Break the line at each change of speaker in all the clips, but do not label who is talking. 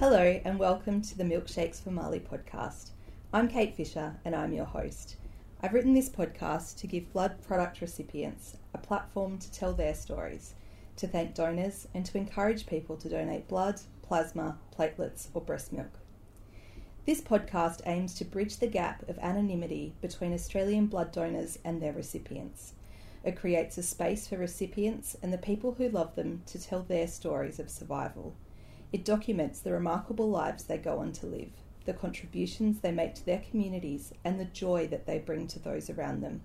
Hello, and welcome to the Milkshakes for Marley podcast. I'm Kate Fisher, and I'm your host. I've written this podcast to give blood product recipients a platform to tell their stories, to thank donors, and to encourage people to donate blood, plasma, platelets, or breast milk. This podcast aims to bridge the gap of anonymity between Australian blood donors and their recipients. It creates a space for recipients and the people who love them to tell their stories of survival. It documents the remarkable lives they go on to live, the contributions they make to their communities, and the joy that they bring to those around them.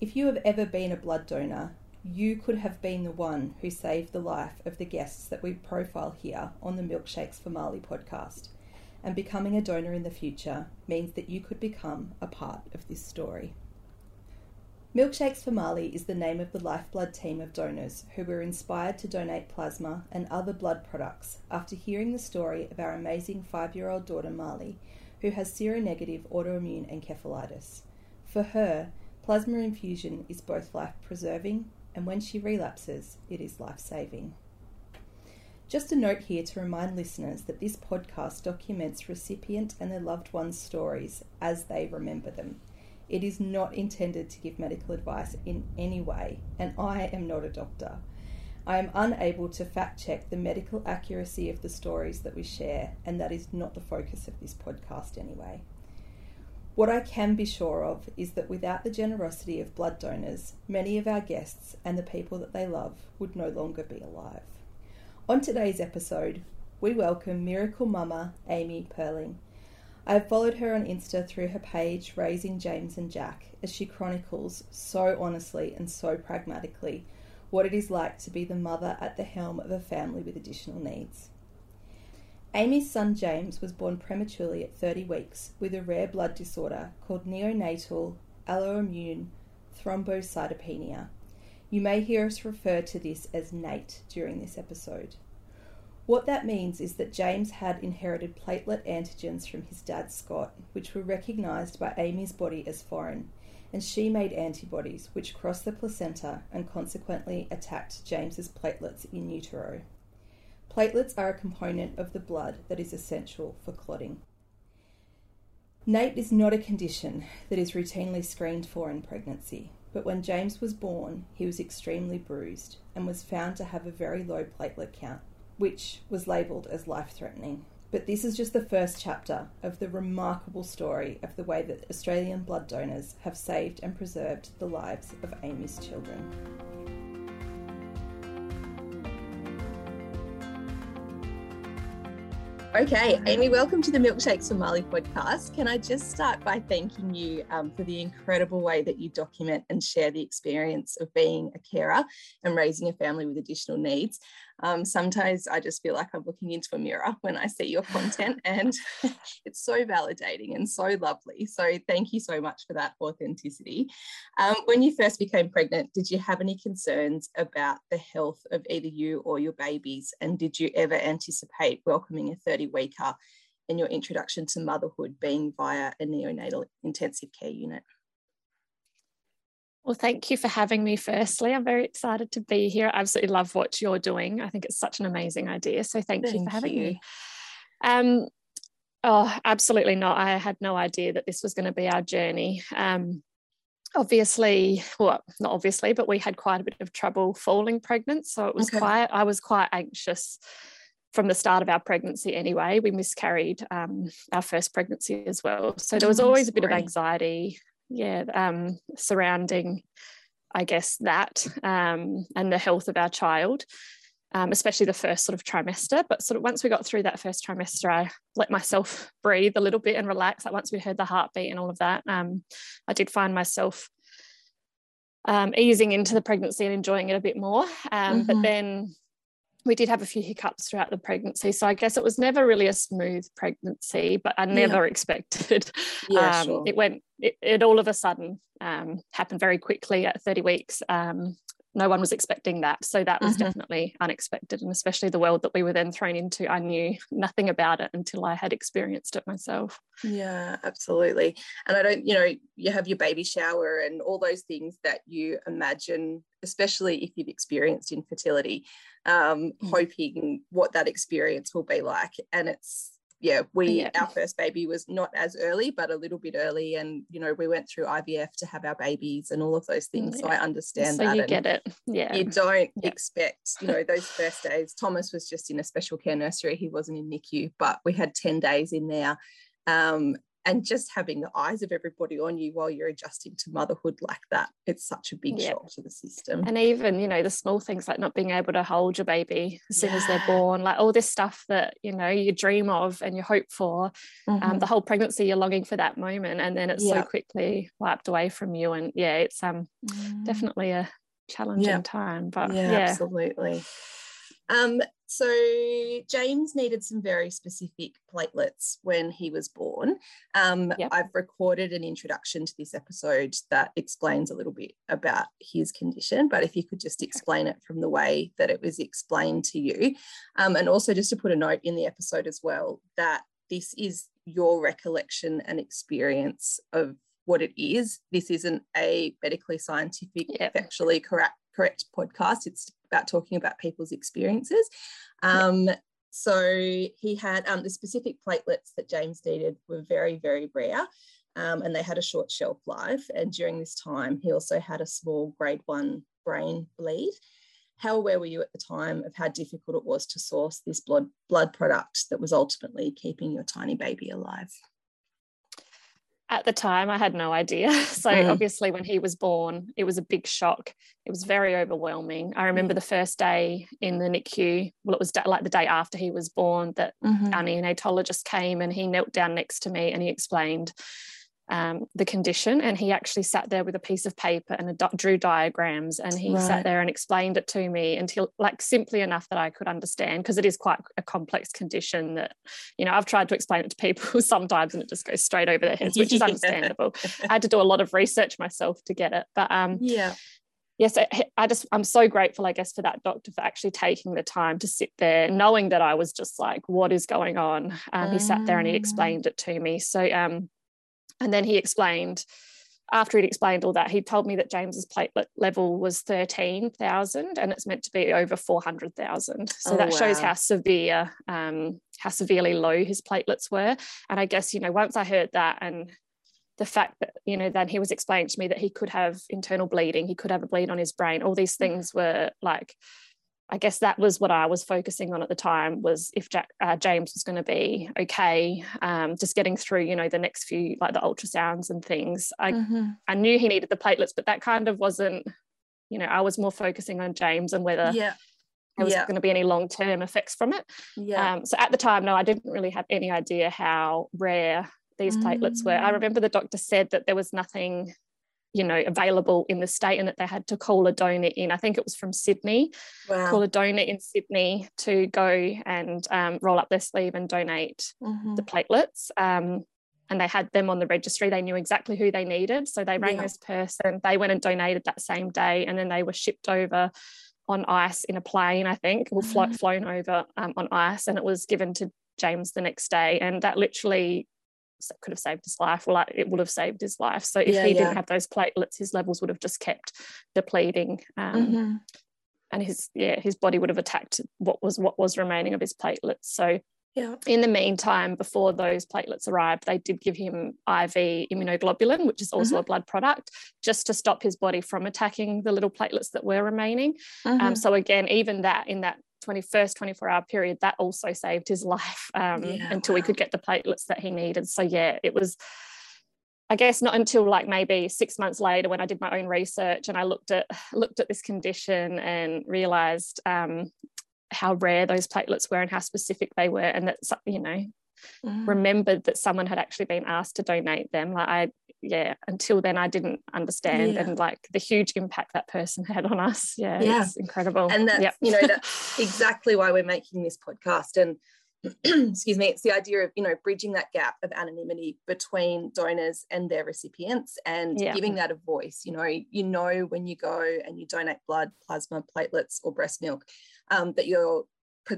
If you have ever been a blood donor, you could have been the one who saved the life of the guests that we profile here on the Milkshakes for Marley podcast. And becoming a donor in the future means that you could become a part of this story. Milkshakes for Marley is the name of the lifeblood team of donors who were inspired to donate plasma and other blood products after hearing the story of our amazing five year old daughter Marley, who has seronegative autoimmune encephalitis. For her, plasma infusion is both life preserving and when she relapses, it is life saving. Just a note here to remind listeners that this podcast documents recipient and their loved ones' stories as they remember them. It is not intended to give medical advice in any way, and I am not a doctor. I am unable to fact check the medical accuracy of the stories that we share, and that is not the focus of this podcast anyway. What I can be sure of is that without the generosity of blood donors, many of our guests and the people that they love would no longer be alive. On today's episode, we welcome Miracle Mumma Amy Purling. I have followed her on Insta through her page Raising James and Jack as she chronicles so honestly and so pragmatically what it is like to be the mother at the helm of a family with additional needs. Amy's son James was born prematurely at 30 weeks with a rare blood disorder called neonatal alloimmune thrombocytopenia. You may hear us refer to this as NAIT during this episode. What that means is that James had inherited platelet antigens from his dad Scott, which were recognised by Amy's body as foreign, and she made antibodies which crossed the placenta and consequently attacked James's platelets in utero. Platelets are a component of the blood that is essential for clotting. NAIT is not a condition that is routinely screened for in pregnancy, but when James was born, he was extremely bruised and was found to have a very low platelet count which was labelled as life threatening. But this is just the first chapter of the remarkable story of the way that Australian blood donors have saved and preserved the lives of Amy's children. Okay, Amy, welcome to the Milkshakes for Marley podcast. Can I just start by thanking you um, for the incredible way that you document and share the experience of being a carer and raising a family with additional needs? Um, sometimes I just feel like I'm looking into a mirror when I see your content, and it's so validating and so lovely. So, thank you so much for that authenticity. Um, when you first became pregnant, did you have any concerns about the health of either you or your babies? And did you ever anticipate welcoming a 30 weeker in your introduction to motherhood being via a neonatal intensive care unit?
Well, thank you for having me. Firstly, I'm very excited to be here. I absolutely love what you're doing. I think it's such an amazing idea. So, thank, thank you for having you. me. Um, oh, absolutely not. I had no idea that this was going to be our journey. Um, obviously, well, not obviously, but we had quite a bit of trouble falling pregnant. So it was okay. quite. I was quite anxious from the start of our pregnancy anyway. We miscarried um, our first pregnancy as well. So there was oh, always a bit of anxiety yeah um, surrounding i guess that um, and the health of our child um, especially the first sort of trimester. But sort of once we got through that first trimester i let myself breathe a little bit and relax. Like once we heard the heartbeat and all of that um, i did find myself um, easing into the pregnancy and enjoying it a bit more. Um, mm-hmm. but then we did have a few hiccups throughout the pregnancy. So I guess it was never really a smooth pregnancy, but I never yeah. expected. Yeah, um, sure. It went, it, it, all of a sudden um, happened very quickly at 30 weeks. Um, no one was expecting that. So that was mm-hmm. definitely unexpected. And especially the world that we were then thrown into, I knew nothing about it until I had experienced it myself.
Yeah, absolutely. And I don't, you know, you have your baby shower and all those things that you imagine, especially if you've experienced infertility, um, mm-hmm. hoping what that experience will be like. And it's, yeah, we yeah. our first baby was not as early, but a little bit early, and you know we went through IVF to have our babies and all of those things. Yeah. So I understand
so
that.
you get it, yeah.
You don't yeah. expect, you know, those first days. Thomas was just in a special care nursery; he wasn't in NICU, but we had ten days in there, um, and just having the eyes of everybody on you while you're adjusting to motherhood like that it's such a big shock to the system
and even you know the small things like not being able to hold your baby as soon yeah. as they're born like all this stuff that you know you dream of and you hope for um, mm-hmm. um, the whole pregnancy you're longing for that moment and then it's yeah. so quickly wiped away from you and yeah it's um mm. definitely a challenging yeah. time but yeah,
absolutely um, so James needed some very specific platelets when he was born. Um, yep. I've recorded an introduction to this episode that explains a little bit about his condition, but if you could just explain it from the way that it was explained to you. Um, and also just to put a note in the episode as well that this is your recollection and experience of what it is. This isn't a medically scientific, yep. factually correct correct podcast. It's about talking about people's experiences. Um, so he had um, the specific platelets that James needed were very, very rare. Um, and they had a short shelf life. And during this time, he also had a small grade one brain bleed. How aware were you at the time of how difficult it was to source this blood blood product that was ultimately keeping your tiny baby alive?
At the time i had no idea so mm. obviously when he was born it was a big shock it was very overwhelming i remember mm. the first day in the nicu well it was like the day after he was born that mm-hmm. our neonatologist came and he knelt down next to me and he explained um, the condition and he actually sat there with a piece of paper and a, drew diagrams and he right. sat there and explained it to me until like simply enough that I could understand because it is quite a complex condition that you know I've tried to explain it to people sometimes and it just goes straight over their heads which is understandable. I had to do a lot of research myself to get it but um
yeah.
yes I just i'm so grateful i guess for that doctor for actually taking the time to sit there knowing that i was just like what is going on? Um, he sat there and he mm. explained it to me. So um and then he explained, after he'd explained all that, he told me that James's platelet level was 13,000 and it's meant to be over 400,000. So oh, that wow. shows how severe, um, how severely low his platelets were. And I guess, you know, once I heard that and the fact that, you know, then he was explaining to me that he could have internal bleeding, he could have a bleed on his brain, all these things were like, I guess that was what I was focusing on at the time was if Jack, uh, James was going to be okay, um, just getting through, you know, the next few like the ultrasounds and things. I mm-hmm. I knew he needed the platelets, but that kind of wasn't, you know, I was more focusing on James and whether
yeah.
there was yeah. going to be any long term effects from it.
Yeah.
Um, so at the time, no, I didn't really have any idea how rare these platelets were. I mm. remember the doctor said that there was nothing you know available in the state and that they had to call a donor in i think it was from sydney wow. call a donor in sydney to go and um, roll up their sleeve and donate mm-hmm. the platelets um, and they had them on the registry they knew exactly who they needed so they rang yeah. this person they went and donated that same day and then they were shipped over on ice in a plane i think or mm-hmm. flown over um, on ice and it was given to james the next day and that literally could have saved his life. Well, it would have saved his life. So if yeah, he yeah. didn't have those platelets, his levels would have just kept depleting. Um, mm-hmm. And his yeah, his body would have attacked what was what was remaining of his platelets. So
yeah.
In the meantime, before those platelets arrived, they did give him IV immunoglobulin, which is also mm-hmm. a blood product, just to stop his body from attacking the little platelets that were remaining. Um, mm-hmm. Um, so again, even that in that 21st 24 hour period that also saved his life um, yeah, until wow. we could get the platelets that he needed so yeah it was I guess not until like maybe six months later when I did my own research and I looked at looked at this condition and realized um, how rare those platelets were and how specific they were and that you know mm. remembered that someone had actually been asked to donate them like I yeah until then i didn't understand yeah. and like the huge impact that person had on us yeah, yeah. it's incredible
and that's yep. you know that's exactly why we're making this podcast and excuse me, it's the idea of, you know, bridging that gap of anonymity between donors and their recipients and yeah. giving that a voice. You know, you know when you go and you donate blood, plasma, platelets, or breast milk, um, that you're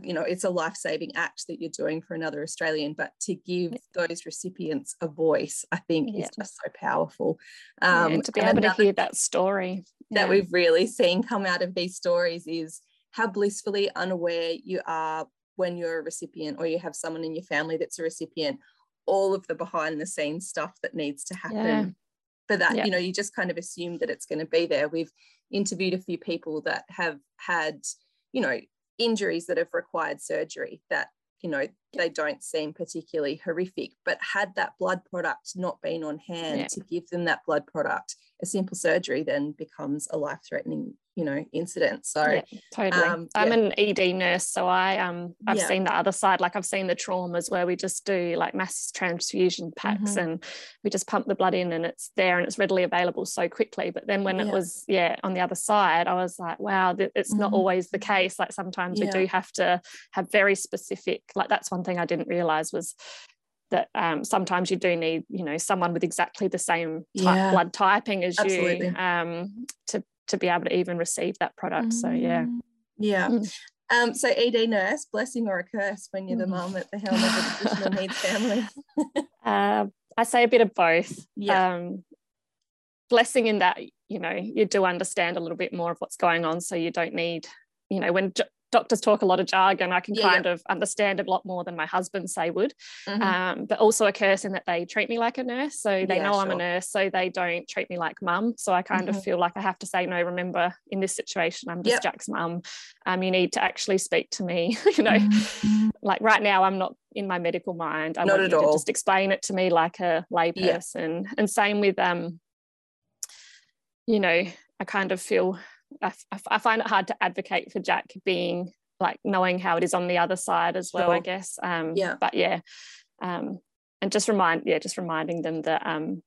you know it's a life-saving act that you're doing for another australian but to give those recipients a voice i think yeah. is just so powerful.
Um, yeah, to be able to hear that story
that we've really seen come out of these stories is how blissfully unaware you are when you're a recipient or you have someone in your family that's a recipient all of the behind the scenes stuff that needs to happen for that you know you just kind of assume that it's going to be there. We've interviewed a few people that have had you know injuries that have required surgery that you know they don't seem particularly horrific but had that blood product not been on hand yeah. to give them that blood product a simple surgery then becomes a life threatening you know incident so yeah,
totally um, i'm an ed nurse so i um i've yeah. seen the other side like i've seen the traumas where we just do like mass transfusion packs mm-hmm. and we just pump the blood in and it's there and it's readily available so quickly but then when it was yeah on the other side i was like wow it's mm-hmm. not always the case like sometimes we do have to have very specific like that's one thing i didn't realize was that um, sometimes you do need you know someone with exactly the same type, yeah. blood typing as Absolutely. you um, to to be able to even receive that product mm. so yeah
mm. yeah mm. um, so ed nurse blessing or a curse when you're the mum at the helm of a additional needs family
uh, i say a bit of both yeah um, blessing in that you know you do understand a little bit more of what's going on so you don't need you know when doctors talk a lot of jargon i can yeah, kind yeah. of understand a lot more than my husband say would mm-hmm. um, but also a curse in that they treat me like a nurse so they yeah, know sure. i'm a nurse so they don't treat me like mum so i kind mm-hmm. of feel like i have to say no remember in this situation i'm just yep. jack's mum um, you need to actually speak to me you know mm-hmm. like right now i'm not in my medical mind i not want you all. to just explain it to me like a layperson and same with um you know i kind of feel I, I find it hard to advocate for Jack being like knowing how it is on the other side as well, sure. I guess. Um, yeah. But yeah, um, and just remind, yeah, just reminding them that um,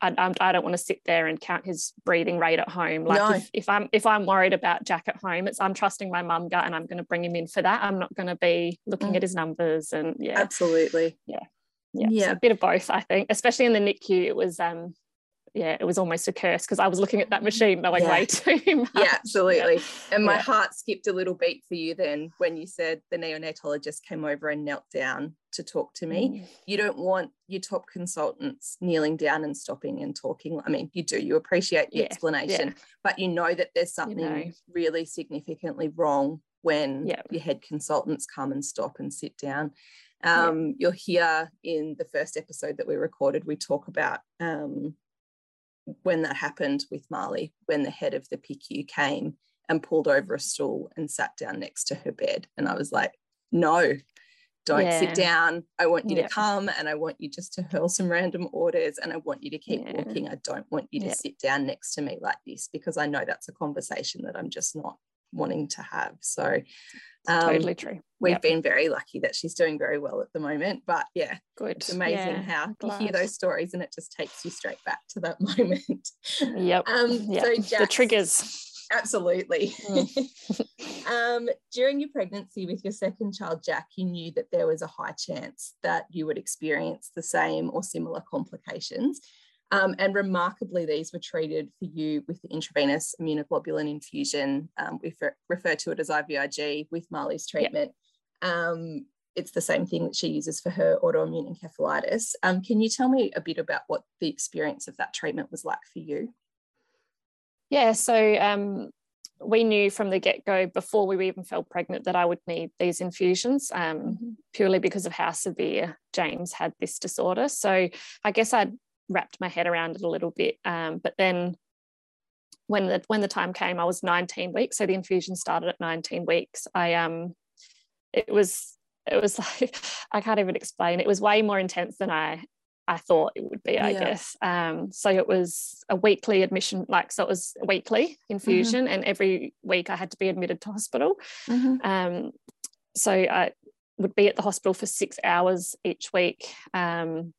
I, I, don't want to sit there and count his breathing rate at home. Like no. if, if, I'm if I'm worried about Jack at home, it's I'm trusting my mum gut and I'm going to bring him in for that. I'm not going to be looking mm. at his numbers and yeah,
absolutely,
yeah, yeah, yeah. So a bit of both, I think. Especially in the NICU, it was um yeah, it was almost a curse because I was looking at that machine knowing yeah. way too much.
Yeah, absolutely. Yeah. And my yeah. heart skipped a little beat for you then when you said the neonatologist came over and knelt down to talk to me. Mm. You don't want your top consultants kneeling down and stopping and talking. I mean, you do, you appreciate the explanation, but you know that there's something you know. really significantly wrong when your head consultants come and stop and sit down. Um, You'll hear in the first episode that we recorded, we talk about um, when that happened with Marley, when the head of the PICU came and pulled over a stool and sat down next to her bed. And I was like, no, don't yeah. sit down. I want you to come and I want you just to hurl some random orders and I want you to keep yeah. walking. I don't want you to sit down next to me like this because I know that's a conversation that I'm just not wanting to have. So
um, totally true.
We've yep. been very lucky that she's doing very well at the moment. But yeah,
good.
It's amazing
yeah,
how glad. you hear those stories and it just takes you straight back to that moment.
Yep. Um, yep. So Jax, the triggers.
Absolutely. Mm. um, during your pregnancy with your second child, Jack, you knew that there was a high chance that you would experience the same or similar complications. Um, and remarkably, these were treated for you with the intravenous immunoglobulin infusion. Um, we refer to it as IVIG with Marley's treatment. Yep. Um, it's the same thing that she uses for her autoimmune encephalitis. Um, can you tell me a bit about what the experience of that treatment was like for you?
Yeah, so um, we knew from the get go before we even fell pregnant that I would need these infusions um, mm-hmm. purely because of how severe James had this disorder. So I guess I'd wrapped my head around it a little bit. Um, but then when the when the time came, I was 19 weeks. So the infusion started at 19 weeks. I um it was it was like I can't even explain. It was way more intense than I I thought it would be, I yeah. guess. Um, so it was a weekly admission, like so it was weekly infusion, mm-hmm. and every week I had to be admitted to hospital. Mm-hmm. Um, so I would be at the hospital for six hours each week. Um,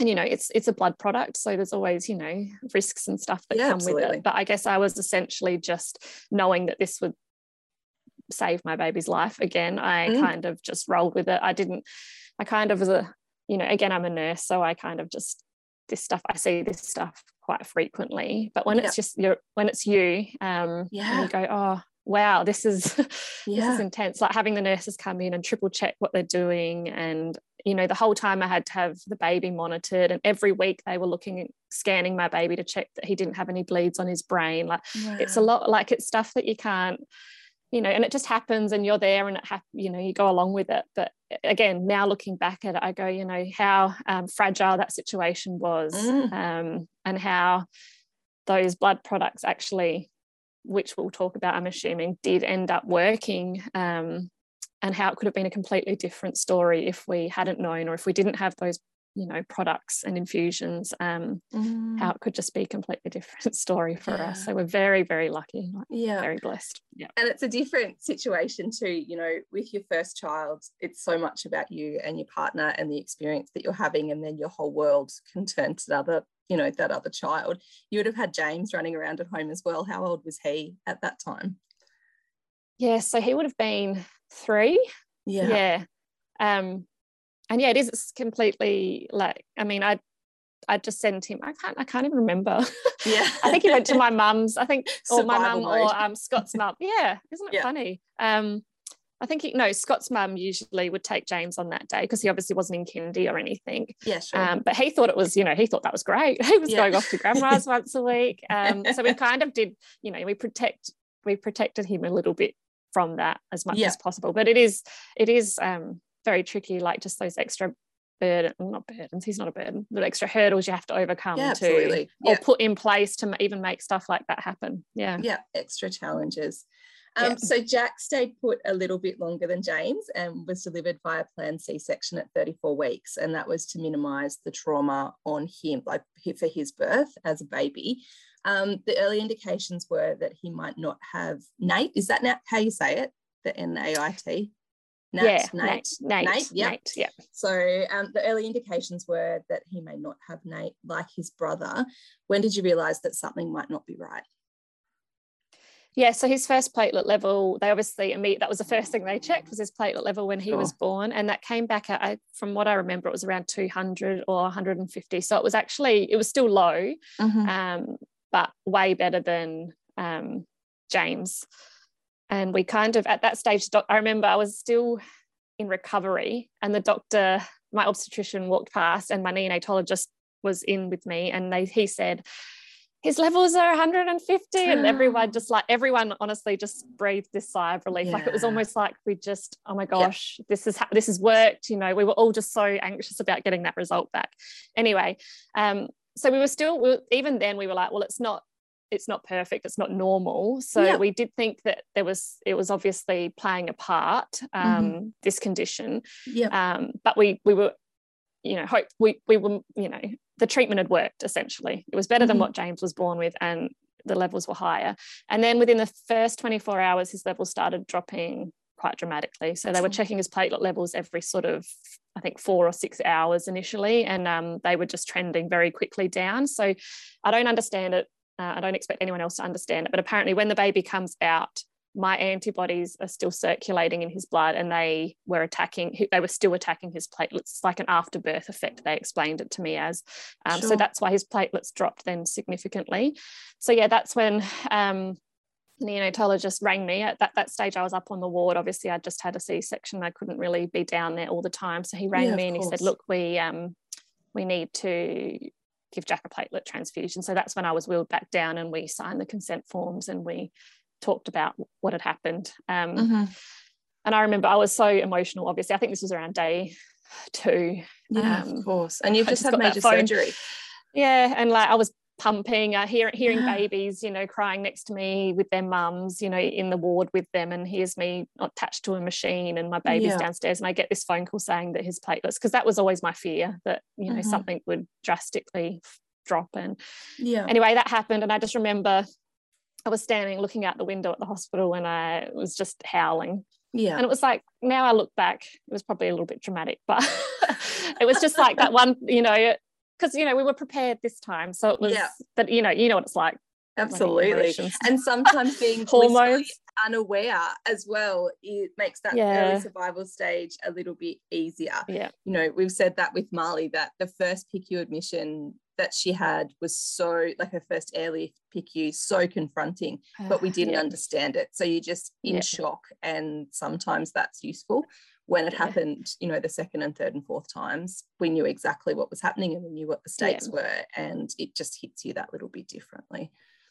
and you know it's it's a blood product so there's always you know risks and stuff that yeah, come absolutely. with it but i guess i was essentially just knowing that this would save my baby's life again i mm. kind of just rolled with it i didn't i kind of was a you know again i'm a nurse so i kind of just this stuff i see this stuff quite frequently but when yep. it's just your when it's you um yeah. you go oh wow this is yeah. this is intense like having the nurses come in and triple check what they're doing and you know the whole time i had to have the baby monitored and every week they were looking scanning my baby to check that he didn't have any bleeds on his brain like wow. it's a lot like it's stuff that you can't you know and it just happens and you're there and it ha- you know you go along with it but again now looking back at it i go you know how um, fragile that situation was mm. um, and how those blood products actually which we'll talk about i'm assuming did end up working um, and how it could have been a completely different story if we hadn't known or if we didn't have those you know products and infusions um mm. how it could just be a completely different story for yeah. us so we're very very lucky yeah. very blessed.
Yeah. And it's a different situation too you know with your first child it's so much about you and your partner and the experience that you're having and then your whole world can turn to the other you know that other child. You would have had james running around at home as well. How old was he at that time?
Yeah so he would have been three yeah yeah um and yeah, it is it's completely like I mean, I I just sent him. I can't. I can't even remember. Yeah. I think he went to my mum's. I think, or my mum, or um, Scott's mum. Yeah, isn't it yeah. funny? Um, I think he, no, Scott's mum usually would take James on that day because he obviously wasn't in kindy or anything.
Yeah, sure.
Um, but he thought it was, you know, he thought that was great. He was yeah. going off to grandma's once a week. Um, so we kind of did, you know, we protect, we protected him a little bit from that as much yeah. as possible. But it is, it is, um, very tricky, like just those extra burden, not burdens, he's not a burden, the extra hurdles you have to overcome yeah, to yeah. or put in place to even make stuff like that happen. Yeah.
Yeah, extra challenges. Um, yeah. So Jack stayed put a little bit longer than James and was delivered via planned C-section at 34 weeks, and that was to minimise the trauma on him, like for his birth as a baby. Um, the early indications were that he might not have NAIT. Is that how you say it? The N A I T.
Nat, yeah, Nate, Nate, Nate,
yep. Nate, yeah. So um, the early indications were that he may not have Nate like his brother. When did you realise that something might not be right?
Yeah, so his first platelet level, they obviously immediate that was the first thing they checked was his platelet level when he sure. was born, and that came back at, I, from what I remember, it was around 200 or 150. So it was actually it was still low, mm-hmm. um, but way better than um, James. And we kind of at that stage i remember i was still in recovery and the doctor my obstetrician walked past and my neonatologist was in with me and they he said his levels are 150 and everyone just like everyone honestly just breathed this sigh of relief. Yeah. like it was almost like we just oh my gosh yeah. this is ha- this has worked. You know we were all just so anxious about getting that result back. Anyway um so we were still we were, even then we were like well it's not it's not perfect it's not normal so yeah. we did think that there was it was obviously playing a part um, mm-hmm. this condition
yeah
um, but we we were you know hope we we were you know the treatment had worked essentially it was better mm-hmm. than what james was born with and the levels were higher and then within the first 24 hours his levels started dropping quite dramatically. So they were checking his platelet levels every sort of I think four or six hours initially, and um, they were just trending very quickly down. So I don't understand it. Uh, I don't expect anyone else to understand it, but apparently, when the baby comes out, my antibodies are still circulating in his blood and they were attacking they were still attacking his platelets. Like an afterbirth effect they explained it to me as. Um, sure. so that's why his platelets dropped then significantly. So yeah that's when um, neonatologist rang me at that, that stage i was up on the ward obviously i just had a c-section i couldn't really be down there all the time so he rang yeah, me and course. he said look we um, we need to give Jack a platelet transfusion. So that's when I was wheeled back down and we signed the consent forms and we talked about what had happened. Um, mm-hmm. And I remember I was so emotional, obviously. I think this was around day two.
Yeah, um, of course. And you've just, just had major surgery.
Yeah. And like I was pumping, uh, hear, hearing babies, you know, crying next to me with their mums, you know, in the ward with them. And here's me attached to a machine and my baby's yeah. downstairs. And I get this phone call saying that his platelets, because that was always my fear that, you know, mm-hmm. something would drastically drop. And
yeah.
anyway, that happened. And I just remember I was standing looking out the window at the hospital and I was just howling.
Yeah.
And it was like, now I look back, it was probably a little bit dramatic, but it was just like that one, you know, because you know we were prepared this time so it was yeah. but you know you know what it's like
absolutely and sometimes being hormones unaware as well, it makes that yeah. early survival stage a little bit easier.
Yeah.
You know, we've said that with Marley that the first PICU admission that she had was so like her first airlift PICU so confronting, but we didn't yeah. understand it. So you're just in yeah. shock, and sometimes that's useful. When it yeah. happened, you know, the second and third and fourth times, we knew exactly what was happening and we knew what the stakes were, and it just hits you that little bit differently.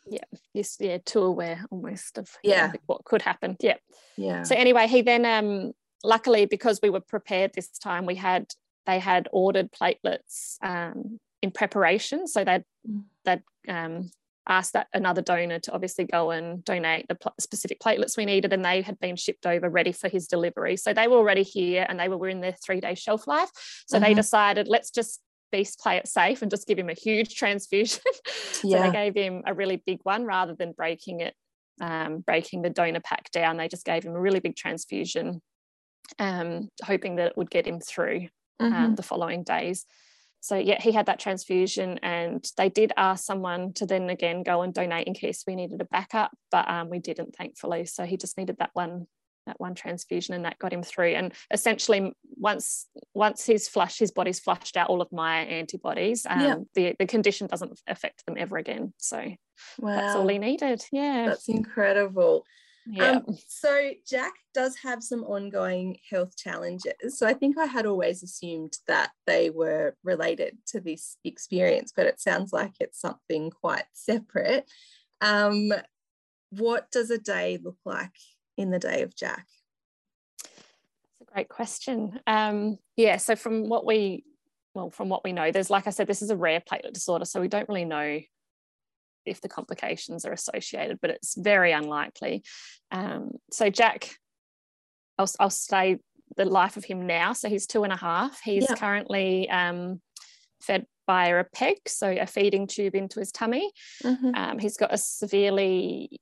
Yeah. Yes yeah too aware almost of
yeah
what could happen. Yeah.
Yeah.
So anyway he then um luckily because we were prepared this time we had they had ordered platelets um in preparation. So they'd mm. they'd um asked that another donor to obviously go and donate the pl- specific platelets we needed and they had been shipped over ready for his delivery so they were already here and they were in their three day shelf life so they mm-hmm. decided let's just Beast play it safe and just give him a huge transfusion. so yeah. they gave him a really big one rather than breaking it, um, breaking the donor pack down. They just gave him a really big transfusion, um, hoping that it would get him through um, mm-hmm. um, the following days. So yeah, he had that transfusion, and they did ask someone to then again go and donate in case we needed a backup, but um, we didn't, thankfully. So he just needed that one that one transfusion and that got him through and essentially once once he's flushed his body's flushed out all of my antibodies um, yeah. the, the condition doesn't affect them ever again so wow. that's all he needed yeah
that's incredible yeah. Um, so Jack does have some ongoing health challenges. So I think I had always assumed that they were related to this experience, but it sounds like it's something quite separate. Um, what does a day look like in the day of Jack?
That's a great question. Um, yeah, so from what we well, from what we know, there's like I said, this is a rare platelet disorder, so we don't really know if the complications are associated, but it's very unlikely. Um, so Jack, I'll, I'll say the life of him now. So he's two and a half. He's currently um, fed via a peg, so a feeding tube into his tummy. Mm-hmm. Um, he's got a severely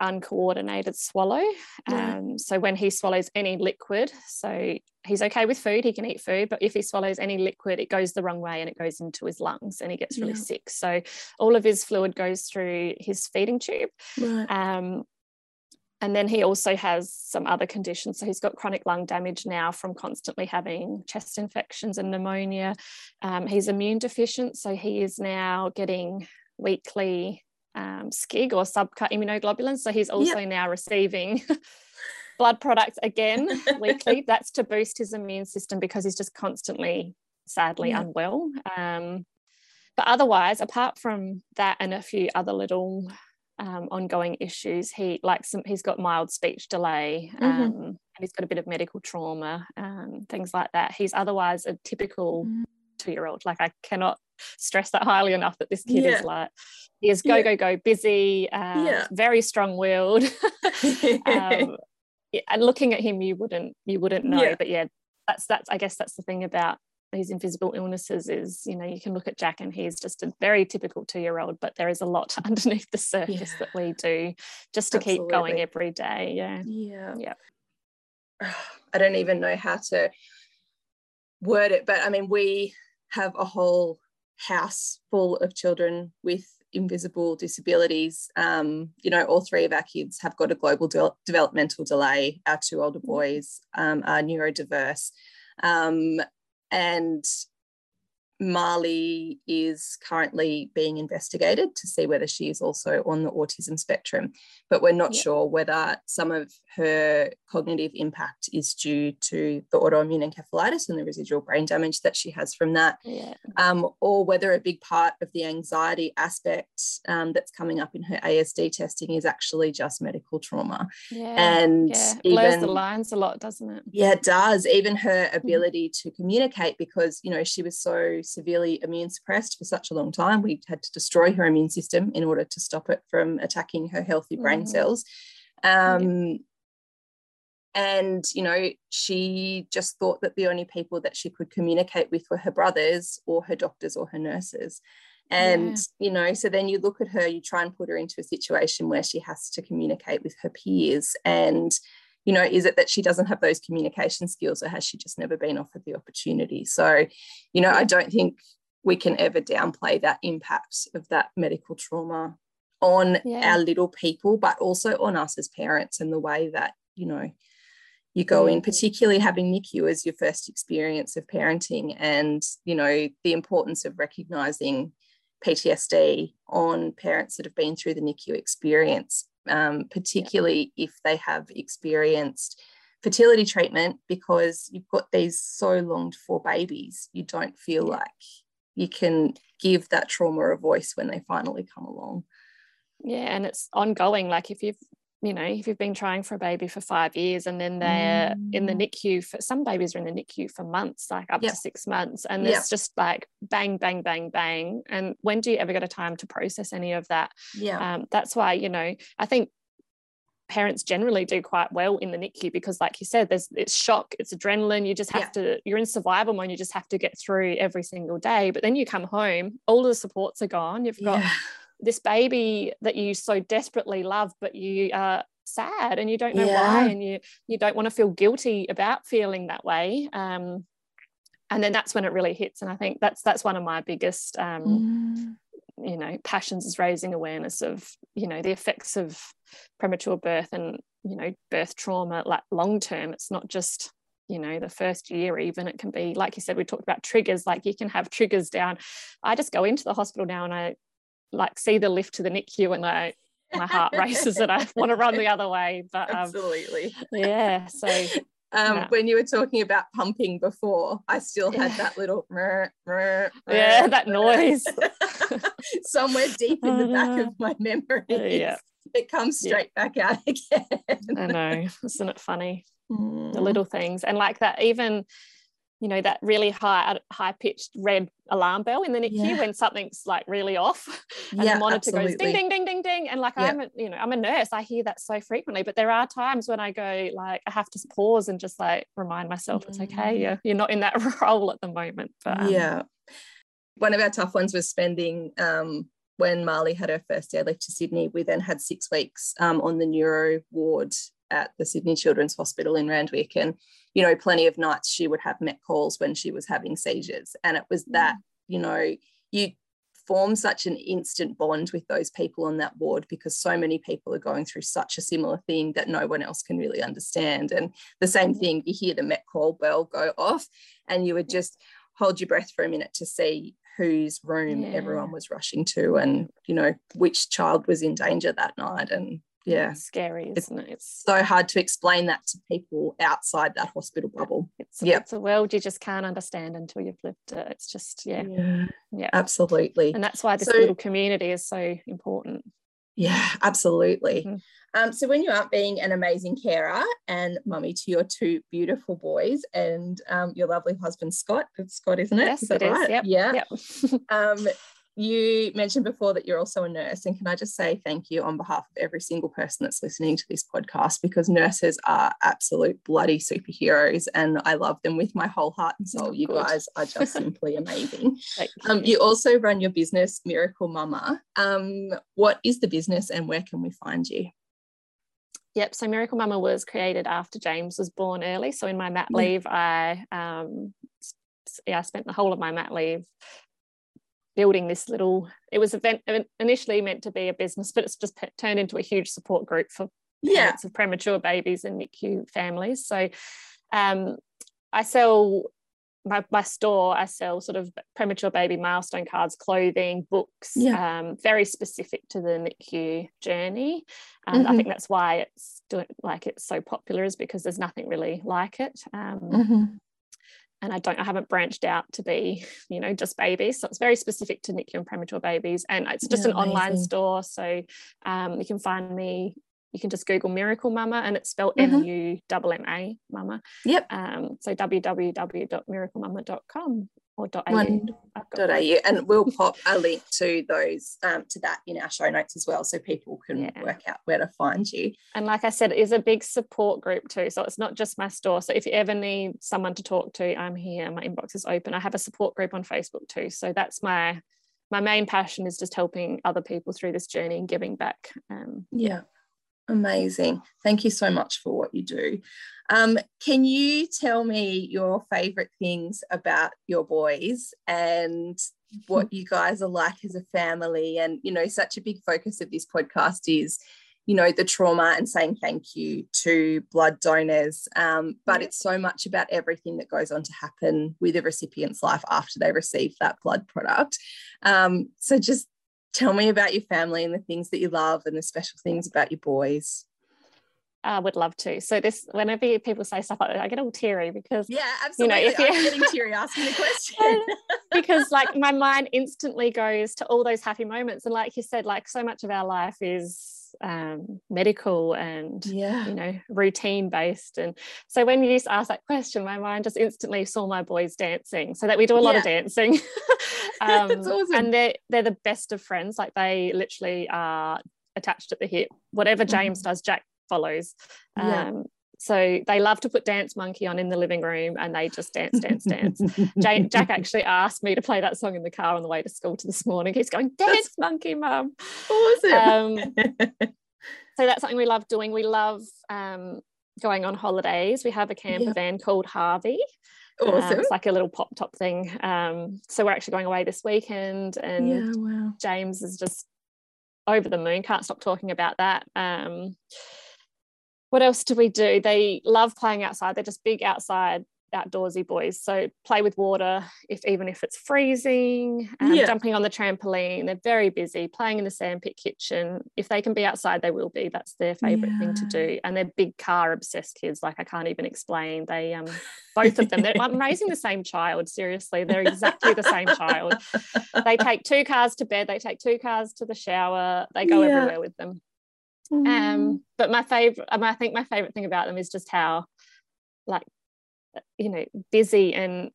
uncoordinated swallow. Yeah. Um, so when he swallows any liquid, so he's okay with food, he can eat food, but if he swallows any liquid, it goes the wrong way and it goes into his lungs and he gets really yeah. sick. So all of his fluid goes through his feeding tube. Right. Um, and then he also has some other conditions. So he's got chronic lung damage now from constantly having chest infections and pneumonia. Um, he's immune deficient, so he is now getting weekly um, SCIG or subcut immunoglobulins. So he's also yep. now receiving blood products again weekly. That's to boost his immune system because he's just constantly, sadly, yep. unwell. Um, but otherwise, apart from that and a few other little um, ongoing issues, he like some he's got mild speech delay. Mm-hmm. Um, and he's got a bit of medical trauma, um, things like that. He's otherwise a typical mm-hmm. two year old. Like I cannot stress that highly enough that this kid yeah. is like he is go yeah. go go busy uh, yeah. very strong willed um, and looking at him you wouldn't you wouldn't know but yeah that's that's i guess that's the thing about these invisible illnesses is you know you can look at jack and he's just a very typical two year old but there is a lot underneath the surface that we do just to Absolutely. keep going every day yeah
yeah
yeah
i don't even know how to word it but i mean we have a whole house full of children with invisible disabilities. Um, you know, all three of our kids have got a global de- developmental delay. Our two older mm-hmm. boys um, are neurodiverse. Um, and Marley is currently being investigated to see whether she is also on the autism spectrum, but we're not yeah. sure whether some of her cognitive impact is due to the autoimmune encephalitis and the residual brain damage that she has from that,
yeah.
um, or whether a big part of the anxiety aspect um, that's coming up in her ASD testing is actually just medical trauma.
Yeah.
And
yeah. It blurs even, the lines a lot, doesn't it?
Yeah, it does. Even her mm. ability to communicate because, you know, she was so severely immune suppressed for such a long time. We had to destroy her immune system in order to stop it from attacking her healthy brain mm. cells. Um, yeah. And, you know, she just thought that the only people that she could communicate with were her brothers or her doctors or her nurses. And, yeah. you know, so then you look at her, you try and put her into a situation where she has to communicate with her peers. And, you know, is it that she doesn't have those communication skills or has she just never been offered the opportunity? So, you know, I don't think we can ever downplay that impact of that medical trauma on yeah. our little people, but also on us as parents and the way that, you know, you go in, mm. particularly having NICU as your first experience of parenting and, you know, the importance of recognizing PTSD on parents that have been through the NICU experience, um, particularly if they have experienced fertility treatment because you've got these so longed for babies. You don't feel like you can give that trauma a voice when they finally come along.
Yeah, and it's ongoing. Like if you've you know, if you've been trying for a baby for five years and then they're mm. in the mm. NICU for some babies are in the NICU for months, like up yep. to six months, and yep. it's just like bang, bang, bang, bang. And when do you ever get a time to process any of that?
Yeah.
Um, that's why, you know, I think parents generally do quite well in the NICU because, like you said, there's it's shock, it's adrenaline. You just have yeah. to, you're in survival mode. You just have to get through every single day. But then you come home, all the supports are gone. You've got yeah. This baby that you so desperately love, but you are sad and you don't know yeah. why, and you you don't want to feel guilty about feeling that way. Um, and then that's when it really hits. And I think that's that's one of my biggest um, mm you know passions is raising awareness of you know the effects of premature birth and you know birth trauma like long term it's not just you know the first year even it can be like you said we talked about triggers like you can have triggers down i just go into the hospital now and i like see the lift to the nicu and i my heart races and i want to run the other way but
um, absolutely
yeah so
um, when you were talking about pumping before, I still had yeah. that little murr,
murr, yeah, that noise
somewhere deep in the back of my memory. Yeah. It comes straight yeah. back out again.
I know, isn't it funny? Mm. The little things, and like that, even you know that really high high pitched red alarm bell in the NICU yeah. when something's like really off and yeah, the monitor absolutely. goes ding ding ding ding ding and like yeah. I'm a, you know I'm a nurse I hear that so frequently but there are times when I go like I have to pause and just like remind myself mm. it's okay mm. you're, you're not in that role at the moment
but um, yeah one of our tough ones was spending um, when Marley had her first airlift to Sydney we then had six weeks um, on the neuro ward at the Sydney Children's Hospital in Randwick and you know, plenty of nights she would have met calls when she was having seizures. And it was that, mm. you know, you form such an instant bond with those people on that ward because so many people are going through such a similar thing that no one else can really understand. And the same mm. thing, you hear the Met call bell go off, and you would just hold your breath for a minute to see whose room yeah. everyone was rushing to and you know which child was in danger that night and yeah.
Scary isn't it?
It's so hard to explain that to people outside that hospital bubble.
It's, yep. it's a world you just can't understand until you've lived it. It's just yeah.
Yeah, yeah. absolutely.
And that's why this so, little community is so important.
Yeah absolutely. Mm-hmm. um, so when you aren't being an amazing carer and mummy to your two beautiful boys and um, your lovely husband Scott it's Scott isn't it?
Yes is it right? is yep.
yeah.
Yep.
um, you mentioned before that you're also a nurse. And can I just say thank you on behalf of every single person that's listening to this podcast because nurses are absolute bloody superheroes and I love them with my whole heart and soul. Oh, you guys are just simply amazing. You. Um, you. also run your business, Miracle Mumma. Um, what is the business and where can we find you?
Yep. So Miracle Mumma was created after James was born early. So in my mat leave, I um, yeah, I spent the whole of my mat leave building this little it was event initially meant to be a business but it's just turned into a huge support group for yeah. parents of premature babies and NICU families so um, I sell my, my store I sell sort of premature baby milestone cards clothing books yeah. um, very specific to the NICU journey and mm-hmm. I think that's why it's doing like it's so popular is because there's nothing really like it um, mm-hmm and I don't I haven't branched out to be you know just babies. So it's very specific to NICU and premature babies and it's just yeah, an amazing. online store. So um, you can find me you can just Google Miracle Mumma and it's spelled mm-hmm. M-U-M-M-A Mumma.
Yep.
Um, so www.miraclemumma.com or
.au. .au. And we'll pop a link to those um, to that in our show notes as well, so people can yeah. work out where to find you.
And like I said, it is a big support group too. So it's not just my store. So if you ever need someone to talk to, I'm here. My inbox is open. I have a support group on Facebook too. So that's my my main passion is just helping other people through this journey and giving back. Um,
yeah. Amazing. Thank you so much for what you do. Um, can you tell me your favourite things about your boys and what you guys are like as a family. And, you know, such a big focus of this podcast is, you know, the trauma and saying thank you to blood donors. Um, but it's so much about everything that goes on to happen with a recipient's life after they receive that blood product. Um, so just tell me about your family and the things that you love and the special things about your boys.
I would love to. So this, whenever people say stuff like that, I get all teary because
yeah, absolutely. You know, if you're I'm getting teary asking the question
because like my mind instantly goes to all those happy moments, and like you said, like so much of our life is um, medical and yeah. you know routine based and so when you asked that question my mind just instantly saw my boys dancing so that we do a lot yeah. of dancing um, awesome. and they're they're the best of friends like they literally are attached at the hip whatever James mm-hmm. does Jack follows yeah. So they love to put Dance Monkey on in the living room and they just dance, dance, dance. Jack actually asked me to play that song in the car on the way to school to this morning. He's going, Dance Monkey, Mum. Awesome. Um, so that's something we love doing. We love um, going on holidays. We have a camper van called Harvey. Um, awesome. Um, it's like a little pop top thing. Um, so we're actually going away this weekend, and yeah, wow. James is just over the moon. Can't stop talking about that. Um, what else do we do? They love playing outside. They're just big outside outdoorsy boys. So play with water, if even if it's freezing, um, yeah. jumping on the trampoline. They're very busy playing in the sandpit kitchen. If they can be outside, they will be. That's their favorite yeah. thing to do. And they're big car obsessed kids. Like I can't even explain. They um both of them. I'm raising the same child. Seriously, they're exactly the same child. They take two cars to bed. They take two cars to the shower. They go yeah. everywhere with them. Mm. Um, but my favorite, I think my favorite thing about them is just how, like, you know, busy and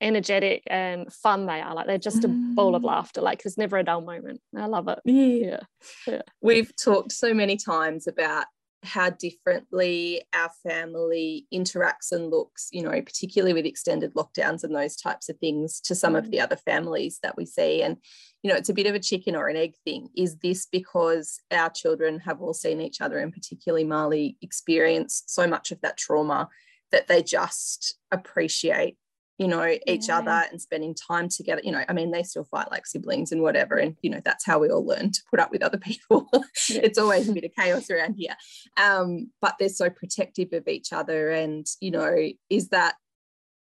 energetic and fun they are. Like they're just a ball of mm. laughter. Like there's never a dull moment. I love it. Yeah.
yeah. We've talked so many times about how differently our family interacts and looks, you know, particularly with extended lockdowns and those types of things to some of the mm. other families that we see. And, you know, it's a bit of a chicken or an egg thing. Is this because our children have all seen each other and particularly Marley experience so much of that trauma that they just appreciate you know each yeah. other and spending time together you know i mean they still fight like siblings and whatever and you know that's how we all learn to put up with other people it's always a bit of chaos around here um, but they're so protective of each other and you know is that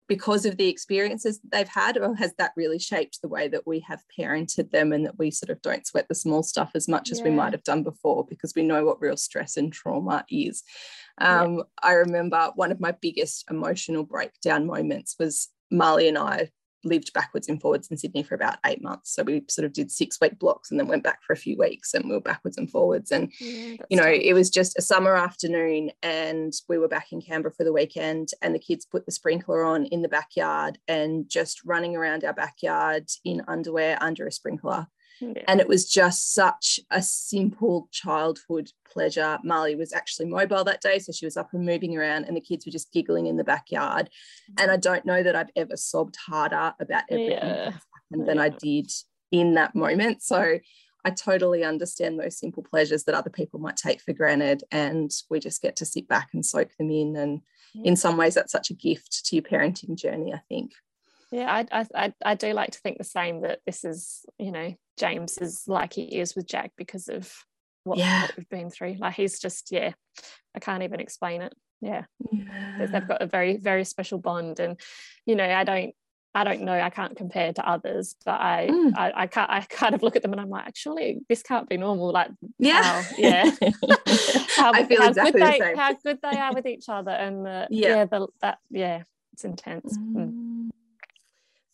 because of the experiences they've had or has that really shaped the way that we have parented them and that we sort of don't sweat the small stuff as much yeah. as we might have done before because we know what real stress and trauma is um, yeah. i remember one of my biggest emotional breakdown moments was Marley and I lived backwards and forwards in Sydney for about eight months. So we sort of did six week blocks and then went back for a few weeks and we were backwards and forwards. And, yeah, you know, tough. it was just a summer afternoon and we were back in Canberra for the weekend and the kids put the sprinkler on in the backyard and just running around our backyard in underwear under a sprinkler yeah. And it was just such a simple childhood pleasure. Marley was actually mobile that day, so she was up and moving around, and the kids were just giggling in the backyard. Mm-hmm. And I don't know that I've ever sobbed harder about everything yeah. yeah. than I did in that moment. So I totally understand those simple pleasures that other people might take for granted, and we just get to sit back and soak them in. And in some ways, that's such a gift to your parenting journey, I think.
Yeah, I, I I do like to think the same that this is, you know, James is like he is with Jack because of what, yeah. what we've been through. Like he's just, yeah, I can't even explain it. Yeah. yeah. They've got a very, very special bond. And, you know, I don't I don't know, I can't compare to others, but I, mm. I, I, can't, I kind of look at them and I'm like, actually, this can't be normal. Like, yeah, how, yeah, how, I feel how exactly good the they, same. how good they are with each other, and the, yeah, yeah the, that, yeah, it's intense. Mm. Mm.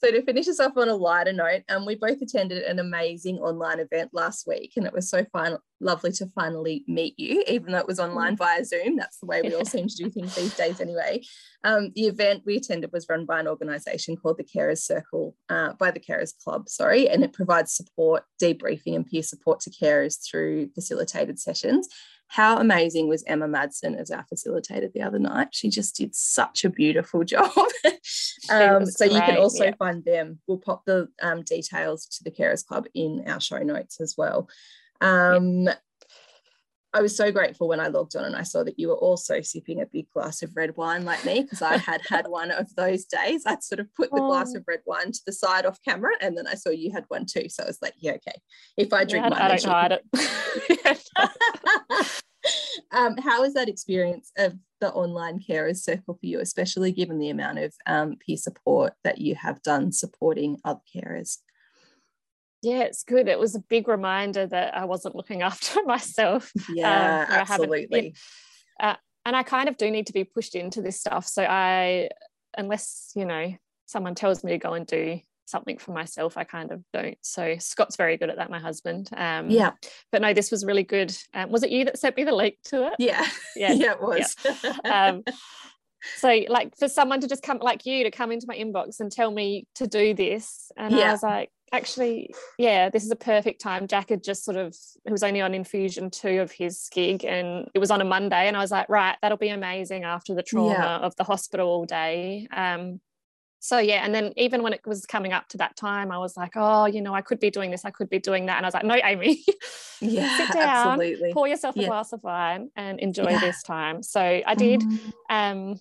So to finish us off on a lighter note, um, we both attended an amazing online event last week, and it was so fun, lovely to finally meet you, even though it was online mm. via Zoom. That's the way we all seem to do things these days, anyway. Um, the event we attended was run by an organisation called the Carers Circle, uh, by the Carers Club, sorry, and it provides support, debriefing, and peer support to carers through facilitated sessions how amazing was Emma Madsen as our facilitator the other night? She just did such a beautiful job. um, so great, you can also yeah. find them. We'll pop the um, details to the Carers Club in our show notes as well. Um, I was so grateful when I logged on and I saw that you were also sipping a big glass of red wine like me because I had had one of those days. I'd sort of put the oh. glass of red wine to the side off camera and then I saw you had one too. So I was like, yeah, okay. If I drink yeah, mine, I don't hide it. um, how was that experience of the online carers circle for you, especially given the amount of um, peer support that you have done supporting other carers?
Yeah, it's good. It was a big reminder that I wasn't looking after myself.
Yeah, um, absolutely.
uh, and I kind of do need to be pushed into this stuff. So I, unless, you know, someone tells me to go and do something for myself, I kind of don't. So Scott's very good at that, my husband. Um,
yeah.
But no, this was really good. Um, was it you that sent me the link to it?
Yeah. Yeah, yeah it was.
Yeah. um, so like for someone to just come like you to come into my inbox and tell me to do this and yeah. i was like actually yeah this is a perfect time jack had just sort of he was only on infusion two of his gig and it was on a monday and i was like right that'll be amazing after the trauma yeah. of the hospital all day um so yeah and then even when it was coming up to that time i was like oh you know i could be doing this i could be doing that and i was like no amy
yeah
sit down absolutely. pour yourself a yeah. glass of wine and enjoy yeah. this time so i did mm. um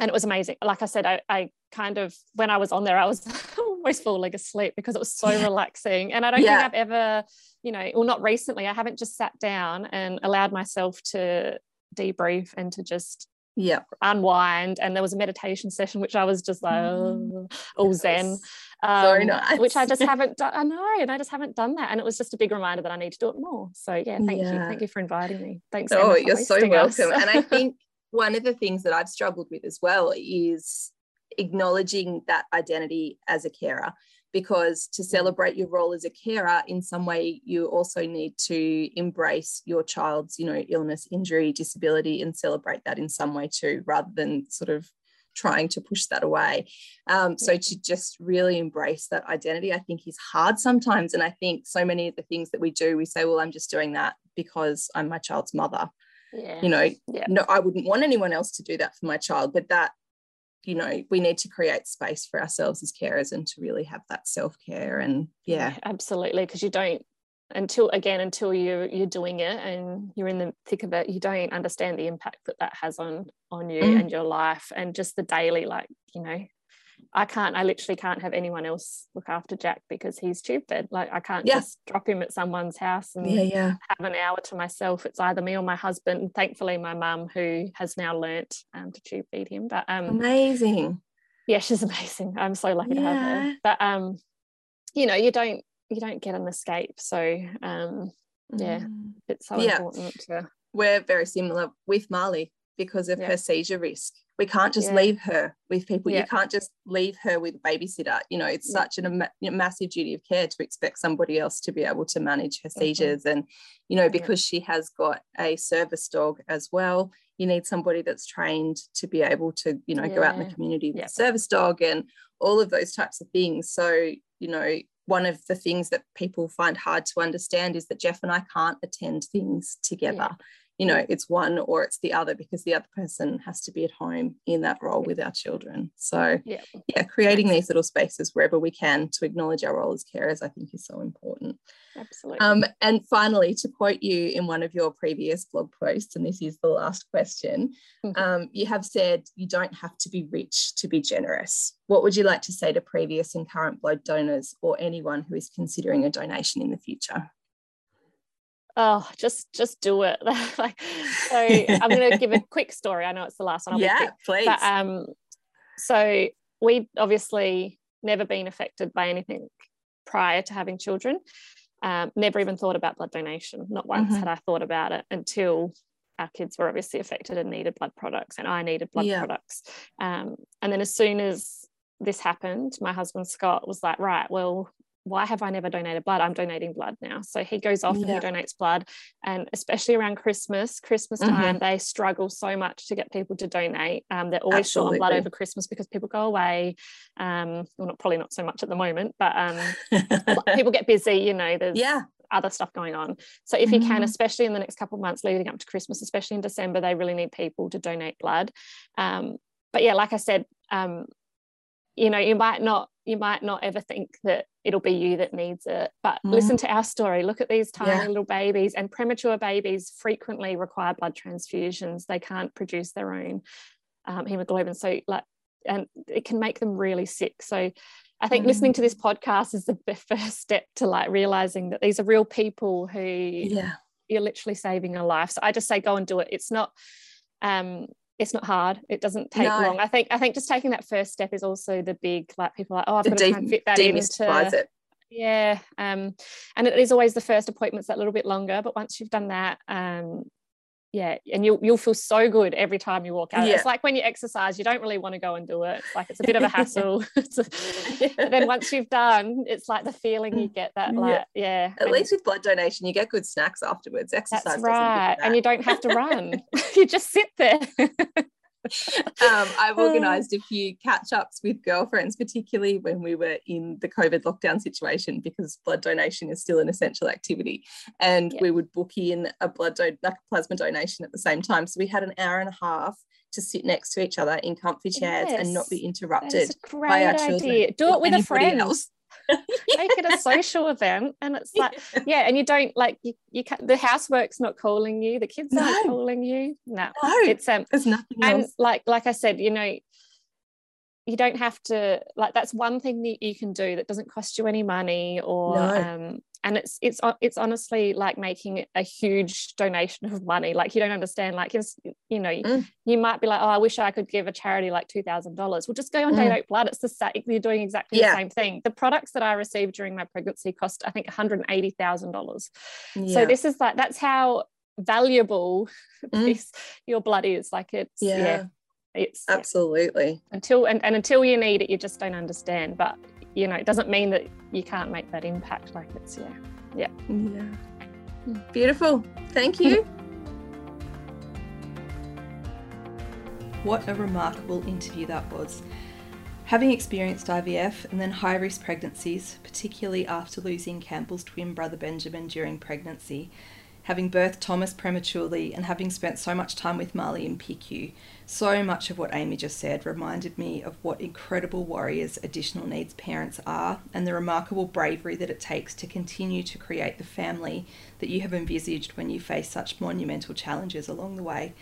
and it was amazing. Like I said, I, I kind of when I was on there, I was almost falling asleep because it was so relaxing. And I don't yeah. think I've ever, you know, well, not recently, I haven't just sat down and allowed myself to debrief and to just
yeah.
unwind and there was a meditation session which i was just like oh, all zen. Um,
nice.
which i just haven't done i know and i just haven't done that and it was just a big reminder that i need to do it more. So yeah thank yeah. you thank you for inviting me. Thanks
oh you're so welcome. And i think one of the things that I've struggled with as well is acknowledging that identity as a carer because to mm. celebrate your role as a carer in some way you also need to embrace your child's you know illness injury disability and celebrate that in some way too rather than sort of trying to push that away um, so to just really embrace that identity i think is hard sometimes and i think so many of the things that we do we say well i'm just doing that because i'm my child's mother
yeah.
you know
yeah.
no i wouldn't want anyone else to do that for my child but that you know we need to create space for ourselves as carers and to really have that self-care and yeah,
yeah absolutely because you don't until again until you you're doing it and you're in the thick of it you don't understand the impact that that has on on you mm. and your life and just the daily like you know I can't, I literally can't have anyone else look after Jack because he's tube fed. Like I can't yeah. just drop him at someone's house and
yeah, yeah.
have an hour to myself. It's either me or my husband. And thankfully my mum who has now learnt um, to tube feed him. But um
amazing.
Yeah, she's amazing. I'm so lucky to have her. But um, you know, you don't you don't get an escape. So um yeah, mm. it's so important to
we're very similar with Marley because of her seizure risk. We can't just yeah. leave her with people. Yeah. you can't just leave her with a babysitter. You know it's yeah. such an, a massive duty of care to expect somebody else to be able to manage her mm-hmm. seizures. And you know because she has got a service dog as well you need somebody that's trained to be able to you know go out in the community with a service dog and all of those types of things. So you know one of the things that people find hard to understand is that Jeff and I can't attend things together you know it's one or it's the other because the other person has to be at home in that role with our children. So
yeah,
yeah creating these little spaces wherever we can to acknowledge our role as carers i think is so important.
Absolutely.
Um, and finally to quote you in one of your previous blog posts and this is the last question mm-hmm. um, you have said you don't have to be rich to be generous. What would you like to say to previous and current blood donors or anyone who is considering a donation in the future
oh just just do it. Like so i'm going to give a quick story. I know it's the last one
I'll yeah please
but, um so we obviously never been affected by anything prior to having children. Um, never even thought about blood donation. Not once mm-hmm. had i thought about it until our kids were obviously affected and needed blood products and i needed blood yeah. products. Um, and then as soon as this happened my husband scott was like right well why have I never donated blood? I'm donating blood now. So he goes off yeah. and he donates blood. And especially around Christmas, Christmas mm-hmm. time, they struggle so much to get people to donate. Um, they're always Absolutely. short on blood over Christmas because people go away. Um, well, not probably not so much at the moment, but um, people get busy, you know, there's
yeah.
other stuff going on. So if you mm-hmm. can, especially in the next couple of months leading up to Christmas, especially in December, they really need people to donate blood. Um, but yeah, like I said, um, you know, you might not you might not ever think that it'll be you that needs it but mm. listen to our story look at these tiny yeah. little babies and premature babies frequently require blood transfusions they can't produce their own um, hemoglobin so like and it can make them really sick so I think mm. listening to this podcast is the first step to like realizing that these are real people who
yeah.
you're literally saving a life. So I just say go and do it. It's not um it's not hard. It doesn't take no. long. I think I think just taking that first step is also the big like people like, oh, I've got to try and fit that into
it.
Yeah. Um, and it is always the first appointment's that a little bit longer, but once you've done that, um, yeah and you'll you'll feel so good every time you walk out. Yeah. it's like when you exercise you don't really want to go and do it. It's like it's a bit of a hassle. But then once you've done it's like the feeling you mm, get that like yeah,
yeah. at and least with blood donation you get good snacks afterwards. Exercise
that's right and you don't have to run. You just sit there
um, I've organised a few catch ups with girlfriends, particularly when we were in the COVID lockdown situation, because blood donation is still an essential activity. And we would book in a blood like a plasma donation at the same time. So we had an hour and a half to sit next to each other in comfy chairs yes. and not be interrupted by our children.
Do it with a friend. Else. make it a social event and it's like yeah, and you don't like you, you can the housework's not calling you the kids no. aren't calling you no,
no
it's um
it's nothing
and
else.
like like i said you know you don't have to like that's one thing that you can do that doesn't cost you any money or no. um and it's it's it's honestly like making a huge donation of money like you don't understand like you know mm. you might be like oh i wish i could give a charity like $2000 well just go on mm. donate blood it's the same you're doing exactly yeah. the same thing the products that i received during my pregnancy cost i think $180000 yeah. so this is like that's how valuable mm. this your blood is like it's yeah, yeah it's
absolutely
until and, and until you need it you just don't understand but you know it doesn't mean that you can't make that impact like it's yeah yeah.
Yeah. Beautiful. Thank you.
What a remarkable interview that was. Having experienced ivf and then high risk pregnancies particularly after losing campbell's twin brother benjamin during pregnancy having birthed Thomas prematurely and having spent so much time with Marley in PICU, so much of what Amy just said reminded me of what incredible warriors additional needs parents are and the remarkable bravery that it takes to continue to create the family that you have envisaged when you face such monumental challenges along the way.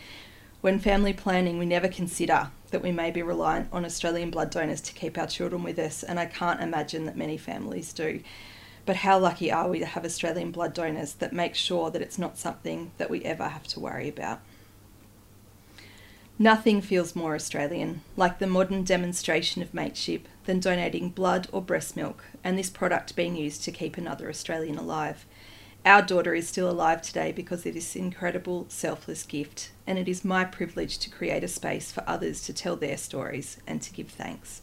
When family planning, we never consider that we may be reliant on Australian blood donors to keep our children with us, and I can't imagine that many families do. But how lucky are we to have Australian blood donors that make sure that it's not something that we ever have to worry about? Nothing feels more Australian, like the modern demonstration of mateship, than donating blood or breast milk and this product being used to keep another Australian alive. Our daughter is still alive today because of this incredible, selfless gift, and it is my privilege to create a space for others to tell their stories and to give thanks.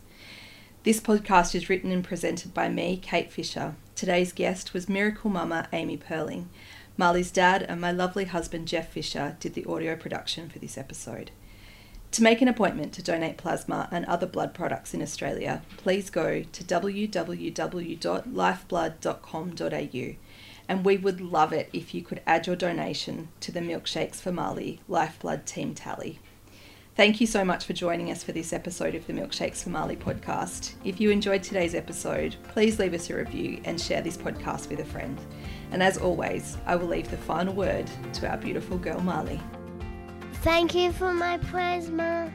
This podcast is written and presented by me, Kate Fisher. Today's guest was Miracle Mumma Amy Purling. Marley's dad and my lovely husband, Jeff Fisher, did the audio production for this episode. To make an appointment to donate plasma and other blood products in Australia, please go to www.lifeblood.com.au and we would love it if you could add your donation to the Milkshakes for Marley Lifeblood Team Tally. Thank you so much for joining us for this episode of the Milkshakes for Marley podcast. If you enjoyed today's episode, please leave us a review and share this podcast with a friend. And as always, I will leave the final word to our beautiful girl Marley.
Thank you for my plasma.